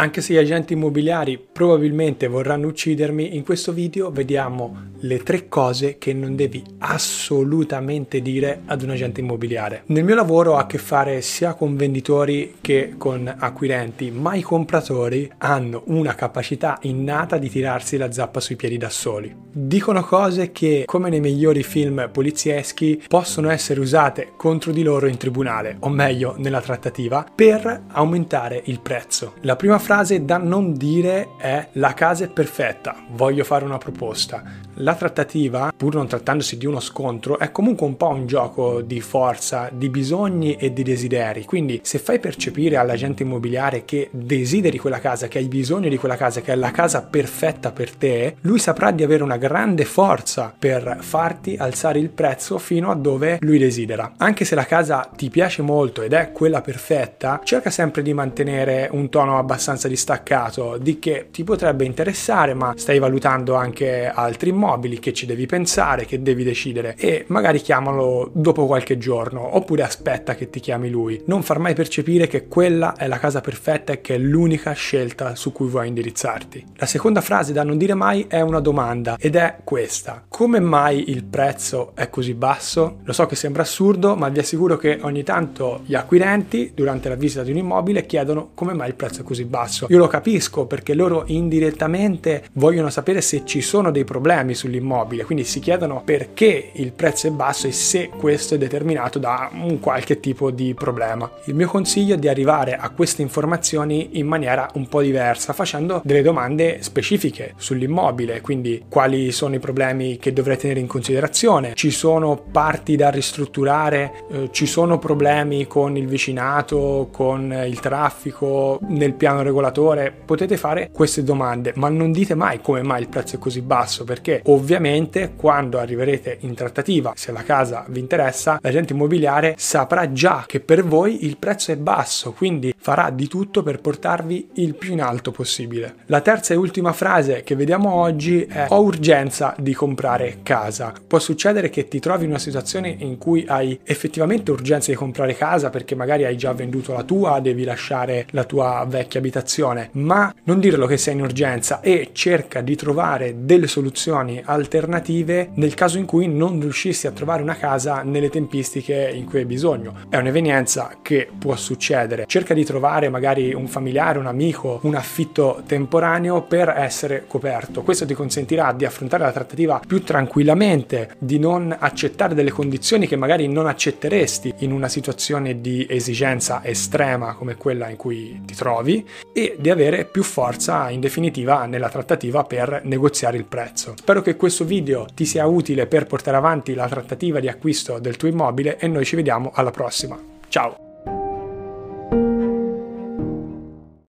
Anche se gli agenti immobiliari probabilmente vorranno uccidermi, in questo video vediamo le tre cose che non devi assolutamente dire ad un agente immobiliare. Nel mio lavoro ho a che fare sia con venditori che con acquirenti, ma i compratori hanno una capacità innata di tirarsi la zappa sui piedi da soli. Dicono cose che, come nei migliori film polizieschi, possono essere usate contro di loro in tribunale, o meglio nella trattativa, per aumentare il prezzo. La prima frase da non dire è la casa è perfetta, voglio fare una proposta. La trattativa, pur non trattandosi di uno scontro, è comunque un po' un gioco di forza, di bisogni e di desideri. Quindi se fai percepire all'agente immobiliare che desideri quella casa, che hai bisogno di quella casa, che è la casa perfetta per te, lui saprà di avere una grande forza per farti alzare il prezzo fino a dove lui desidera. Anche se la casa ti piace molto ed è quella perfetta, cerca sempre di mantenere un tono abbastanza abbastanza distaccato di che ti potrebbe interessare, ma stai valutando anche altri immobili che ci devi pensare, che devi decidere e magari chiamalo dopo qualche giorno oppure aspetta che ti chiami lui. Non far mai percepire che quella è la casa perfetta e che è l'unica scelta su cui vuoi indirizzarti. La seconda frase da non dire mai è una domanda ed è questa. Come mai il prezzo è così basso? Lo so che sembra assurdo, ma vi assicuro che ogni tanto gli acquirenti durante la visita di un immobile chiedono come mai il prezzo è così basso basso. Io lo capisco perché loro indirettamente vogliono sapere se ci sono dei problemi sull'immobile, quindi si chiedono perché il prezzo è basso e se questo è determinato da un qualche tipo di problema. Il mio consiglio è di arrivare a queste informazioni in maniera un po' diversa, facendo delle domande specifiche sull'immobile, quindi quali sono i problemi che dovrei tenere in considerazione, ci sono parti da ristrutturare, eh, ci sono problemi con il vicinato, con il traffico nel piano regolatore, potete fare queste domande, ma non dite mai come mai il prezzo è così basso, perché ovviamente quando arriverete in trattativa, se la casa vi interessa, l'agente immobiliare saprà già che per voi il prezzo è basso, quindi farà di tutto per portarvi il più in alto possibile. La terza e ultima frase che vediamo oggi è ho urgenza di comprare casa. Può succedere che ti trovi in una situazione in cui hai effettivamente urgenza di comprare casa perché magari hai già venduto la tua, devi lasciare la tua vecchia abitazione abitazione, ma non dirlo che sei in urgenza e cerca di trovare delle soluzioni alternative nel caso in cui non riuscissi a trovare una casa nelle tempistiche in cui hai bisogno. È un'evenienza che può succedere. Cerca di trovare magari un familiare, un amico, un affitto temporaneo per essere coperto. Questo ti consentirà di affrontare la trattativa più tranquillamente, di non accettare delle condizioni che magari non accetteresti in una situazione di esigenza estrema come quella in cui ti trovi e di avere più forza in definitiva nella trattativa per negoziare il prezzo. Spero che questo video ti sia utile per portare avanti la trattativa di acquisto del tuo immobile e noi ci vediamo alla prossima. Ciao!